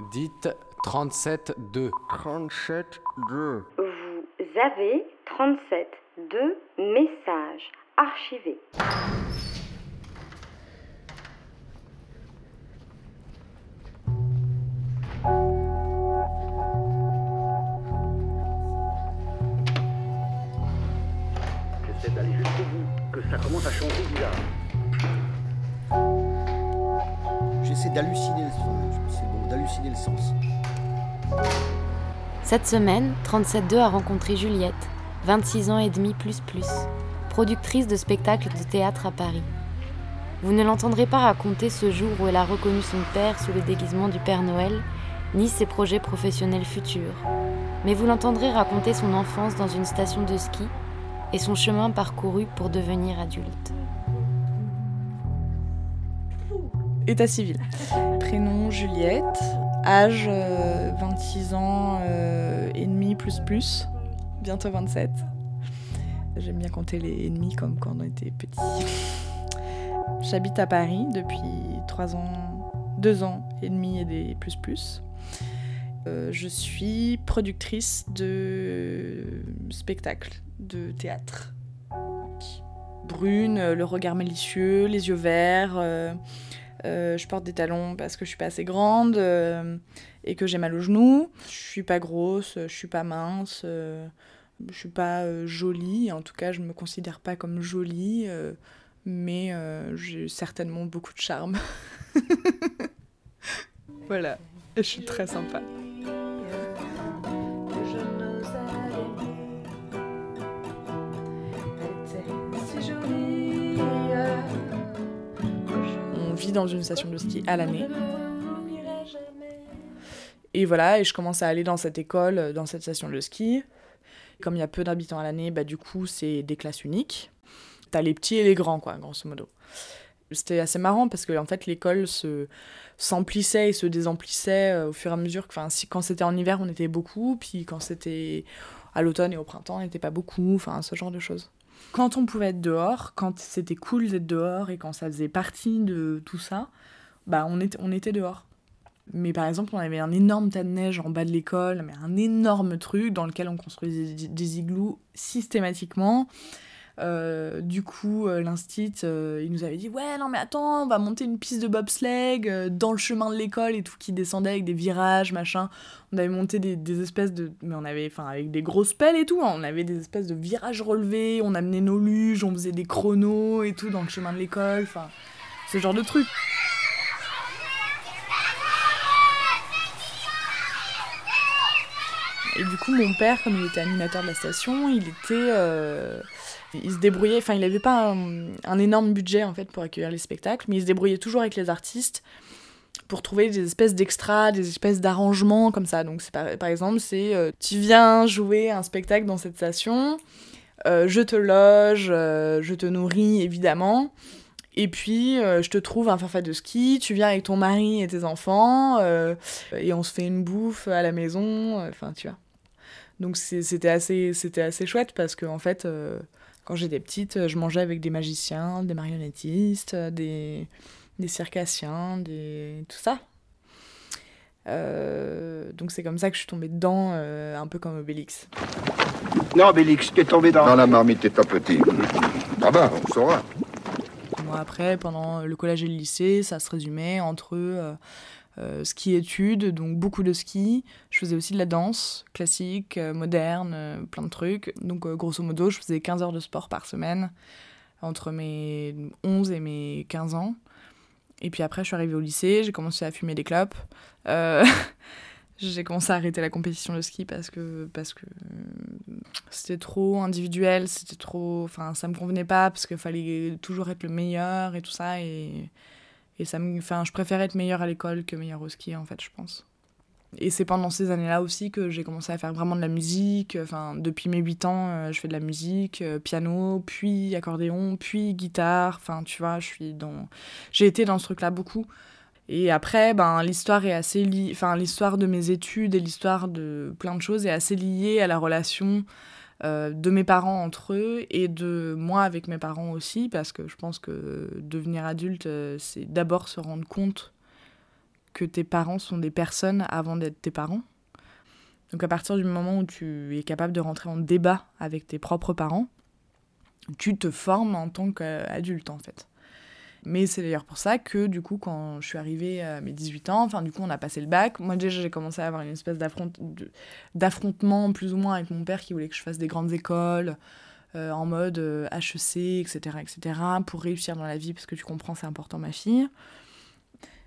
Dites 37-2. 37-2. Vous avez 37 2 messages archivés. Le sens. Cette semaine, 37.2 a rencontré Juliette, 26 ans et demi plus plus, productrice de spectacles de théâtre à Paris. Vous ne l'entendrez pas raconter ce jour où elle a reconnu son père sous le déguisement du Père Noël, ni ses projets professionnels futurs, mais vous l'entendrez raconter son enfance dans une station de ski et son chemin parcouru pour devenir adulte. État civil. Prénom Juliette. Âge euh, 26 ans euh, et demi plus plus. Bientôt 27. J'aime bien compter les ennemis comme quand on était petit. J'habite à Paris depuis 3 ans, 2 ans et demi et des plus plus. Euh, je suis productrice de spectacles de théâtre. Brune, le regard malicieux, les yeux verts. euh, euh, je porte des talons parce que je suis pas assez grande euh, et que j'ai mal aux genoux. Je suis pas grosse, je suis pas mince, euh, je suis pas euh, jolie. En tout cas, je me considère pas comme jolie, euh, mais euh, j'ai certainement beaucoup de charme. voilà, je suis très sympa. Dans une station de ski à l'année. Et voilà, et je commence à aller dans cette école, euh, dans cette station de ski. Comme il y a peu d'habitants à l'année, bah, du coup, c'est des classes uniques. T'as les petits et les grands, quoi, grosso modo. C'était assez marrant parce que en fait, l'école se s'emplissait et se désemplissait euh, au fur et à mesure. Enfin, si, quand c'était en hiver, on était beaucoup, puis quand c'était à l'automne et au printemps, on n'était pas beaucoup. Enfin, ce genre de choses. Quand on pouvait être dehors, quand c'était cool d'être dehors et quand ça faisait partie de tout ça, bah on était, on était dehors. Mais par exemple, on avait un énorme tas de neige en bas de l'école, mais un énorme truc dans lequel on construisait des, igloos systématiquement. Euh, du coup, euh, l'instit, euh, il nous avait dit Ouais, non, mais attends, on va monter une piste de bobsleigh dans le chemin de l'école et tout, qui descendait avec des virages, machin. On avait monté des, des espèces de. Mais on avait, enfin, avec des grosses pelles et tout, hein, on avait des espèces de virages relevés, on amenait nos luges, on faisait des chronos et tout dans le chemin de l'école, enfin, ce genre de truc. Et du coup, mon père, comme il était animateur de la station, il était. euh, il se débrouillait, enfin, il n'avait pas un, énorme budget en fait pour accueillir les spectacles, mais il se débrouillait toujours avec les artistes pour trouver des espèces d'extras, des espèces d'arrangements comme ça. Donc, par, par exemple, c'est euh, tu viens jouer un spectacle dans cette station, euh, je te loge, je te nourris évidemment. Et puis, je te trouve un forfait de ski, tu viens avec ton mari et tes enfants, et on se fait une bouffe à la maison, enfin, tu vois. Donc, c'était assez, c'était assez chouette parce que, en fait, euh, quand j'étais petite, je mangeais avec des magiciens, des marionnettistes, euh, des, des circassiens, des... tout ça. Euh, donc, c'est comme ça que je suis tombée dedans, euh, un peu comme Obélix. Non, Bélix, tu es tombé dans... Dans la marmite étant petit. Ah bah, on saura. Moi, après, pendant le collège et le lycée, ça se résumait entre euh, ski-études, donc beaucoup de ski. Je faisais aussi de la danse classique, euh, moderne, euh, plein de trucs. Donc, grosso modo, je faisais 15 heures de sport par semaine entre mes 11 et mes 15 ans. Et puis après, je suis arrivée au lycée, j'ai commencé à fumer des clopes. J'ai commencé à arrêter la compétition de ski parce que, parce que c'était trop individuel, c'était trop. Enfin, ça me convenait pas parce qu'il fallait toujours être le meilleur et tout ça. Et ça me. Enfin, je préférais être meilleure à l'école que meilleure au ski, en fait, je pense. Et c'est pendant ces années-là aussi que j'ai commencé à faire vraiment de la musique. Enfin, depuis mes 8 ans, euh, je fais de la musique, euh, piano, puis accordéon, puis guitare. Enfin, tu vois, je dans. J'ai été dans ce truc-là beaucoup. Et après, ben, l'histoire est assez liée. Enfin, l'histoire de mes études et l'histoire de plein de choses est assez liée à la relation euh, de mes parents entre eux et de moi avec mes parents aussi, parce que je pense que devenir adulte, euh, c'est d'abord se rendre compte que tes parents sont des personnes avant d'être tes parents. Donc à partir du moment où tu es capable de rentrer en débat avec tes propres parents, tu te formes en tant qu'adulte en fait. Mais c'est d'ailleurs pour ça que du coup quand je suis arrivée à mes 18 ans, enfin du coup on a passé le bac, moi déjà j'ai commencé à avoir une espèce d'affrontement plus ou moins avec mon père qui voulait que je fasse des grandes écoles, euh, en mode HEC, etc., etc., pour réussir dans la vie, parce que tu comprends, c'est important, ma fille.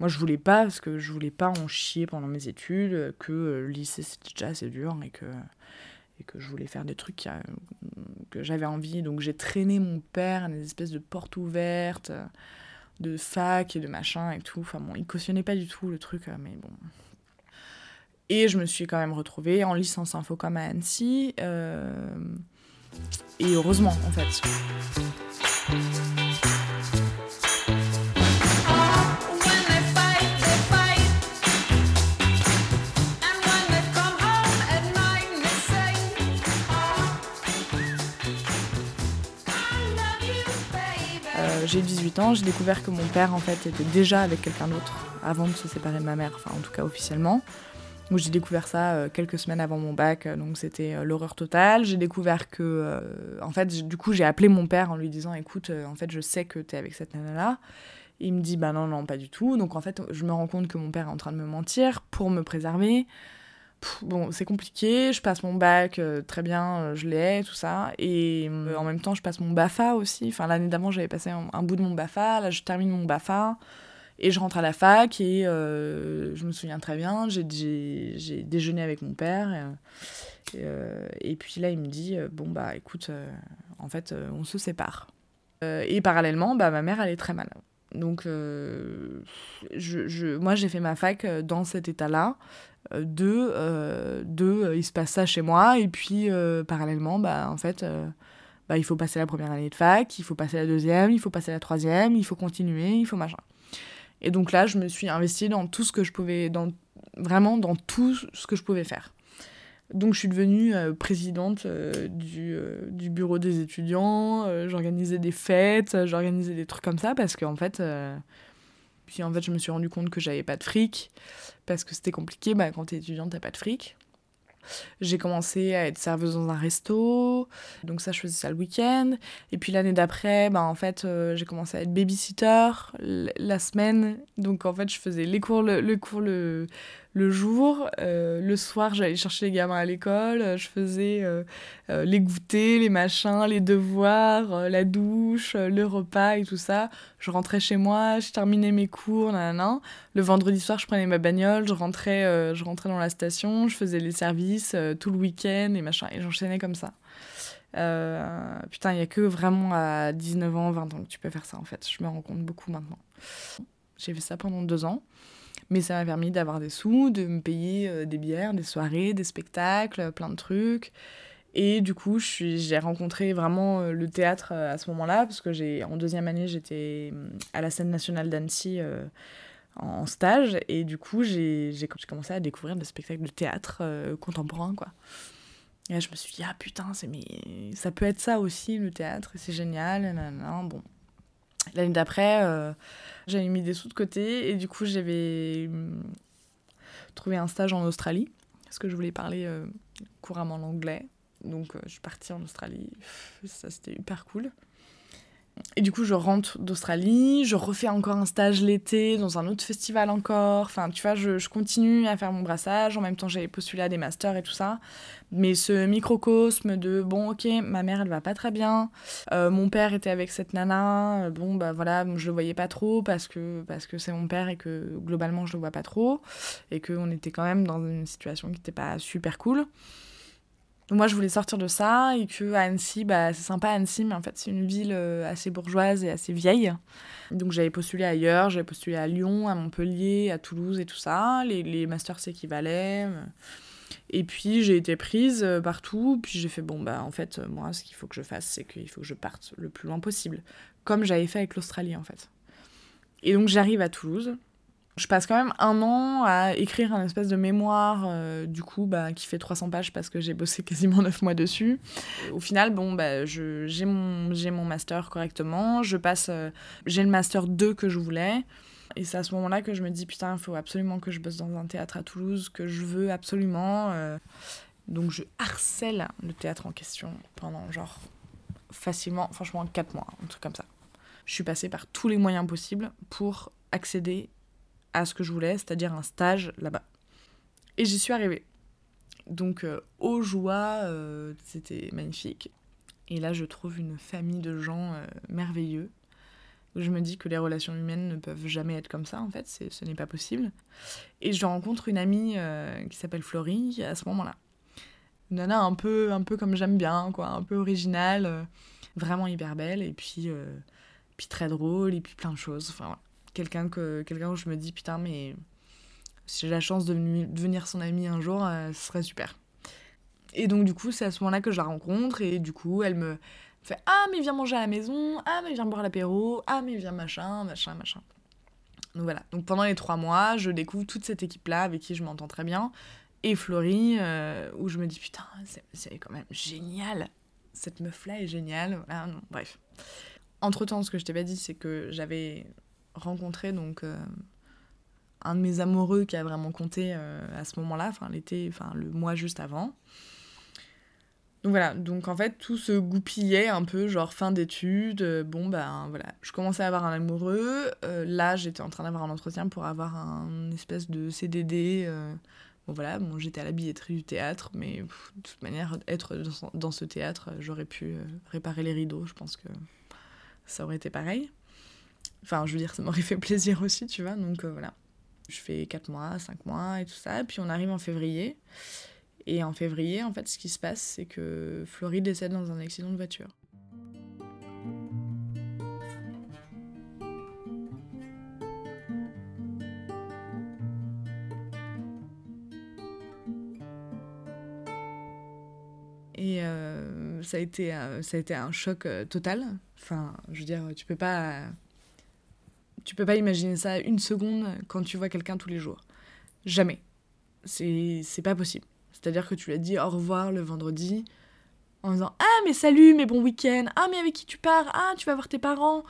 Moi, je voulais pas, parce que je voulais pas en chier pendant mes études, que euh, le lycée c'était déjà assez dur et que, et que je voulais faire des trucs que j'avais envie. Donc j'ai traîné mon père à des espèces de portes ouvertes, de fac et de machin et tout. Enfin bon, il cautionnait pas du tout le truc, euh, mais bon. Et je me suis quand même retrouvée en licence info comme à Annecy. Et heureusement, en fait. J'ai 18 ans, j'ai découvert que mon père en fait était déjà avec quelqu'un d'autre avant de se séparer de ma mère, enfin en tout cas officiellement j'ai découvert ça euh, quelques semaines avant mon bac, euh, donc c'était euh, l'horreur totale. J'ai découvert que, en fait, du coup, j'ai appelé mon père en lui disant, écoute, en fait, je sais que t'es avec cette nana-là. Il me dit, bah non, non, pas du tout. Donc en fait, je me rends compte que mon père est en train de me mentir pour me préserver. Bon, c'est compliqué, je passe mon bac, très bien, je l'ai, tout ça. Et en même temps, je passe mon BAFA aussi. Enfin, l'année d'avant, j'avais passé un, bout de mon BAFA, là, je termine mon BAFA. Et je rentre à la fac et euh, je me souviens très bien, j'ai déjeuné avec mon père. Et, euh, puis là, il me dit Bon, bah écoute, euh, en fait, on se sépare. et parallèlement, bah, ma mère, elle est très mal. Donc, je, je, moi, j'ai fait ma fac dans cet état-là. De, de, il se passe ça chez moi. Et puis, parallèlement, bah, en fait. Bah, il faut passer la première année de fac, il faut passer la deuxième, il faut passer la troisième, il faut continuer, il faut machin. Et donc là, je me suis investie dans tout ce que je pouvais, dans, vraiment dans tout ce que je pouvais faire. Donc je suis devenue euh, présidente euh, du, euh, du, bureau des étudiants, j'organisais des fêtes, j'organisais des trucs comme ça parce qu'en fait, puis en fait je me suis rendu compte que j'avais pas de fric parce que c'était compliqué, bah, quand t'es étudiante t'as pas de fric. J'ai commencé à être serveuse dans un resto, donc ça je faisais ça le week-end. Et puis l'année d'après, bah, en fait, euh, j'ai commencé à être babysitter la semaine. Donc en fait, je faisais les cours le, cours le, le jour. Euh, le soir, j'allais chercher les gamins à l'école. Je faisais euh, les goûters, les machins, les devoirs, la douche, le repas et tout ça. Je rentrais chez moi, je terminais mes cours, nanana. Le vendredi soir, je prenais ma bagnole, je rentrais, je rentrais dans la station, je faisais les services tout le week-end et machin. Et j'enchaînais comme ça. putain, il n'y a que vraiment à 19 ans, 20 ans que tu peux faire ça en fait. Je me rends compte beaucoup maintenant. J'ai fait ça pendant deux ans. Mais ça m'a permis d'avoir des sous, de me payer euh, des bières, des soirées, des spectacles, plein de trucs. Et du coup, j'ai rencontré vraiment euh, le théâtre euh, à ce moment-là, parce que j'ai en deuxième année, j'étais à la scène nationale d'Annecy en stage. Et du coup, j'ai commencé à découvrir des spectacles de théâtre contemporain, quoi. Et là, je me suis dit, ah putain, mais ça peut être ça aussi, le théâtre, c'est génial. Bon, L'année d'après, euh, j'avais mis des sous de côté et du coup, j'avais hum, trouvé un stage en Australie parce que je voulais parler euh, couramment l'anglais. Donc, euh, je suis partie en Australie. Ça, c'était hyper cool. Et du coup, je rentre d'Australie, je refais encore un stage l'été dans un autre festival encore. Enfin, tu vois, je, je continue à faire mon brassage. En même temps, j'avais postulé à des masters et tout ça. Mais ce microcosme de bon, ok, ma mère, elle va pas très bien. Euh, mon père était avec cette nana. Euh, bon, bah voilà, je le voyais pas trop parce que parce que c'est mon père et que globalement, je le vois pas trop. Et qu'on était quand même dans une situation qui était pas super cool. Moi, je voulais sortir de ça et que Annecy, bah, c'est sympa Annecy, mais en fait, c'est une ville euh, assez bourgeoise et assez vieille. Donc j'avais postulé ailleurs, j'avais postulé à Lyon, à Montpellier, à Toulouse et tout ça. Les, les masters s'équivalaient. Et puis j'ai été prise euh, partout, puis j'ai fait bon bah en fait moi ce qu'il faut que je fasse c'est qu'il faut que je parte le plus loin possible, comme j'avais fait avec l'Australie en fait. Et donc j'arrive à Toulouse, je passe quand même un an à écrire un espèce de mémoire, euh, du coup, bah, qui fait 300 pages parce que j'ai bossé quasiment 9 mois dessus. Au final, bon, bah, j'ai mon, mon master correctement, je passe, euh, j'ai le master 2 que je voulais. Et c'est à ce moment-là que je me dis, putain, il faut absolument que je bosse dans un théâtre à Toulouse, que je veux absolument. euh. Donc je harcèle le théâtre en question pendant genre facilement, franchement, 4 mois, un truc comme ça. Je suis passée par tous les moyens possibles pour accéder à ce que je voulais, c'est-à-dire un stage là-bas. Et j'y suis arrivée. Donc, euh, aux joies, euh, c'était magnifique. Et là, je trouve une famille de gens euh, merveilleux. Je me dis que les relations humaines ne peuvent jamais être comme ça, en fait, ce n'est pas possible. Et je rencontre une amie euh, qui s'appelle Florie à ce moment-là. Une nana un peu, un peu comme j'aime bien, quoi, un peu originale, vraiment hyper belle, et puis, puis très drôle, et puis plein de choses. Enfin, voilà. Quelqu'un que, quelqu'un où je me dis, putain, mais si j'ai la chance de devenir son amie un jour, euh, ce serait super. Et donc, du coup, c'est à ce moment-là que je la rencontre, et du coup, elle me fait Ah, mais viens manger à la maison, ah, mais viens boire l'apéro, ah, mais viens machin, machin, machin. Donc voilà. Donc pendant les trois mois, je découvre toute cette équipe-là avec qui je m'entends très bien. Et Florie, euh, où je me dis Putain, c'est- quand même génial. Cette meuf-là est géniale. Non, bref. Entre-temps, ce que je t'ai pas dit, c'est que j'avais rencontré donc euh, un de mes amoureux qui a vraiment compté euh, à ce moment-là, enfin l'été, enfin le mois juste avant. Donc voilà, donc en fait tout se goupillait un peu, genre fin d'études, euh, bon ben voilà, je commençais à avoir un amoureux, là j'étais en train d'avoir un entretien pour avoir un espèce de CDD, bon voilà, bon j'étais à la billetterie du théâtre, mais de toute manière être dans, dans ce théâtre, j'aurais pu réparer les rideaux, je pense que ça aurait été pareil. Enfin je veux dire, ça m'aurait fait plaisir aussi, tu vois, donc euh, voilà. Je fais 4 mois, 5 mois et tout ça, puis on arrive en février. Et en février, en fait, ce qui se passe, c'est que Florie décède dans un accident de voiture. Et euh, ça, a été, euh, ça a été un choc total. Enfin, je veux dire, tu peux pas. Tu peux pas imaginer ça une seconde quand tu vois quelqu'un tous les jours. Jamais. C'est pas possible. C'est-à-dire que tu lui as dit au revoir le vendredi en disant Ah, mais salut, mais bon week-end. Ah, mais avec qui tu pars? Ah, tu vas voir tes parents.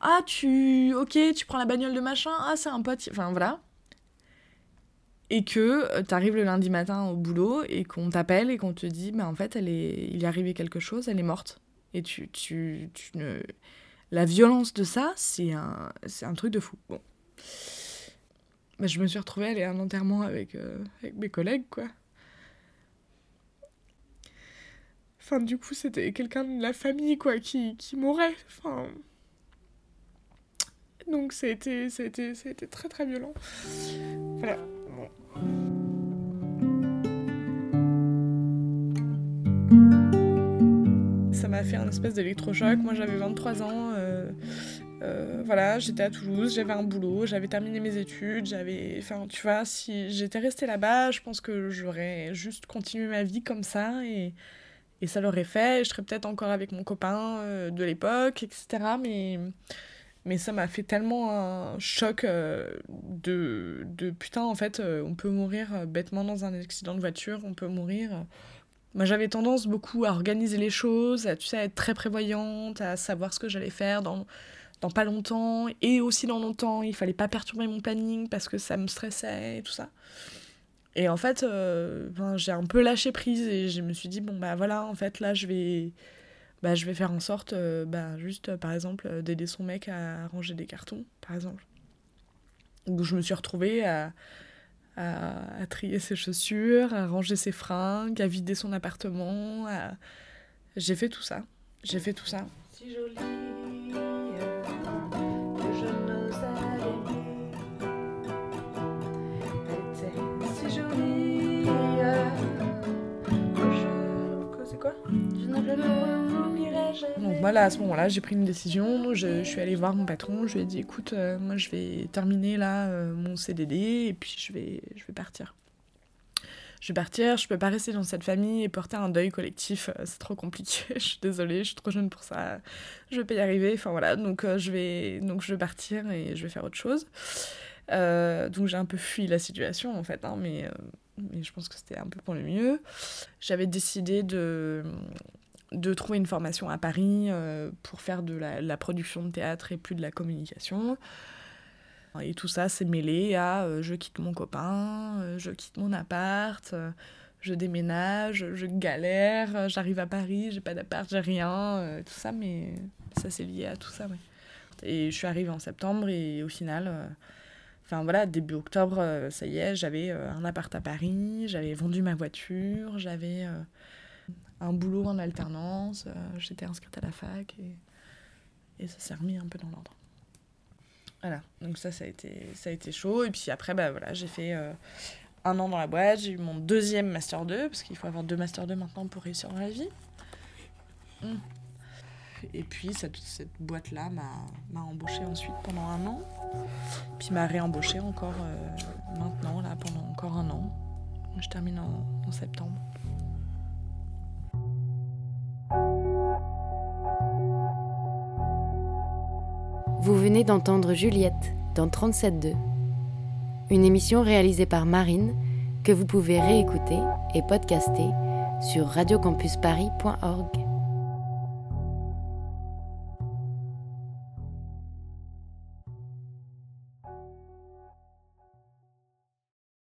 Ah, tu. Ok, tu prends la bagnole de machin. Ah, c'est un pote. Enfin, voilà. Et que euh, t'arrives le lundi matin au boulot et qu'on t'appelle et qu'on te dit Bah, en fait, elle est... il est arrivé quelque chose, elle est morte. Et tu, tu, tu ne. La violence de ça, c'est un, truc de fou. Bon. Bah, je me suis retrouvée à aller à un enterrement avec, euh, avec mes collègues, quoi. Enfin, du coup, c'était quelqu'un de la famille, quoi, qui, qui mourait. Enfin... Donc, ça a, été, ça, a été, ça a été très, très violent. Voilà. Ça m'a fait un espèce d'électrochoc. Moi, j'avais 23 ans. euh, euh, voilà, j'étais à Toulouse, j'avais un boulot, j'avais terminé mes études, j'avais. Enfin, tu vois, si j'étais restée là-bas, je pense que j'aurais juste continué ma vie comme ça et, et ça l'aurait fait. Je serais peut-être encore avec mon copain euh, de l'époque, etc. Mais, mais ça m'a fait tellement un choc de, de putain, en fait, on peut mourir bêtement dans un accident de voiture, on peut mourir. Moi, j'avais tendance beaucoup à organiser les choses, à, tu sais, être très prévoyante, à savoir ce que j'allais faire dans pas longtemps et aussi dans longtemps. Il fallait pas perturber mon planning parce que ça me stressait et tout ça. Et en fait, euh, ben, j'ai un peu lâché prise et je me suis dit, bon, bah voilà, en fait, là, je vais, bah, je vais faire en sorte, euh, bah, juste, par exemple, d'aider son mec à ranger des cartons, par exemple. Donc, je me suis retrouvée à, à, trier ses chaussures, à ranger ses fringues, à vider son appartement. J'ai fait tout ça. J'ai fait tout ça. Si jolie Donc voilà, à ce moment-là, j'ai pris une décision. Je, suis allée voir mon patron. Je lui ai dit, écoute, euh, moi je vais terminer là euh, mon CDD et puis je vais, je vais partir. Je vais partir, je peux pas rester dans cette famille et porter un deuil collectif, euh, c'est trop compliqué. je suis désolée, je suis trop jeune pour ça. Je vais pas y arriver. Enfin voilà, donc je vais donc je vais partir et je vais faire autre chose. Donc j'ai un peu fui la situation en fait, hein, mais, mais je pense que c'était un peu pour le mieux. J'avais décidé de, de trouver une formation à Paris euh, pour faire de la, production de théâtre et plus de la communication. Et tout ça s'est mêlé à euh, je quitte mon copain, euh, je quitte mon appart, je déménage, je galère, j'arrive à Paris, j'ai pas d'appart, j'ai rien, tout ça, mais ça c'est lié à tout ça, ouais. Et je suis arrivée en septembre et au final, enfin voilà, début octobre, ça y est, j'avais un appart à Paris, j'avais vendu ma voiture, j'avais un boulot en alternance, j'étais inscrite à la fac et, et ça s'est remis un peu dans l'ordre. Voilà, donc ça, ça a été, ça a été chaud. Et puis après, bah, voilà, j'ai fait euh, un an dans la boîte, j'ai eu mon deuxième Master 2, parce qu'il faut avoir deux Master 2 maintenant pour réussir dans la vie. Et puis cette, cette boîte-là m'a embauché ensuite pendant un an, puis m'a réembauché encore euh, maintenant, là, pendant encore un an. Je termine en septembre. Vous venez d'entendre Juliette dans 37.2, une émission réalisée par Marine que vous pouvez réécouter et podcaster sur radiocampusparis.org.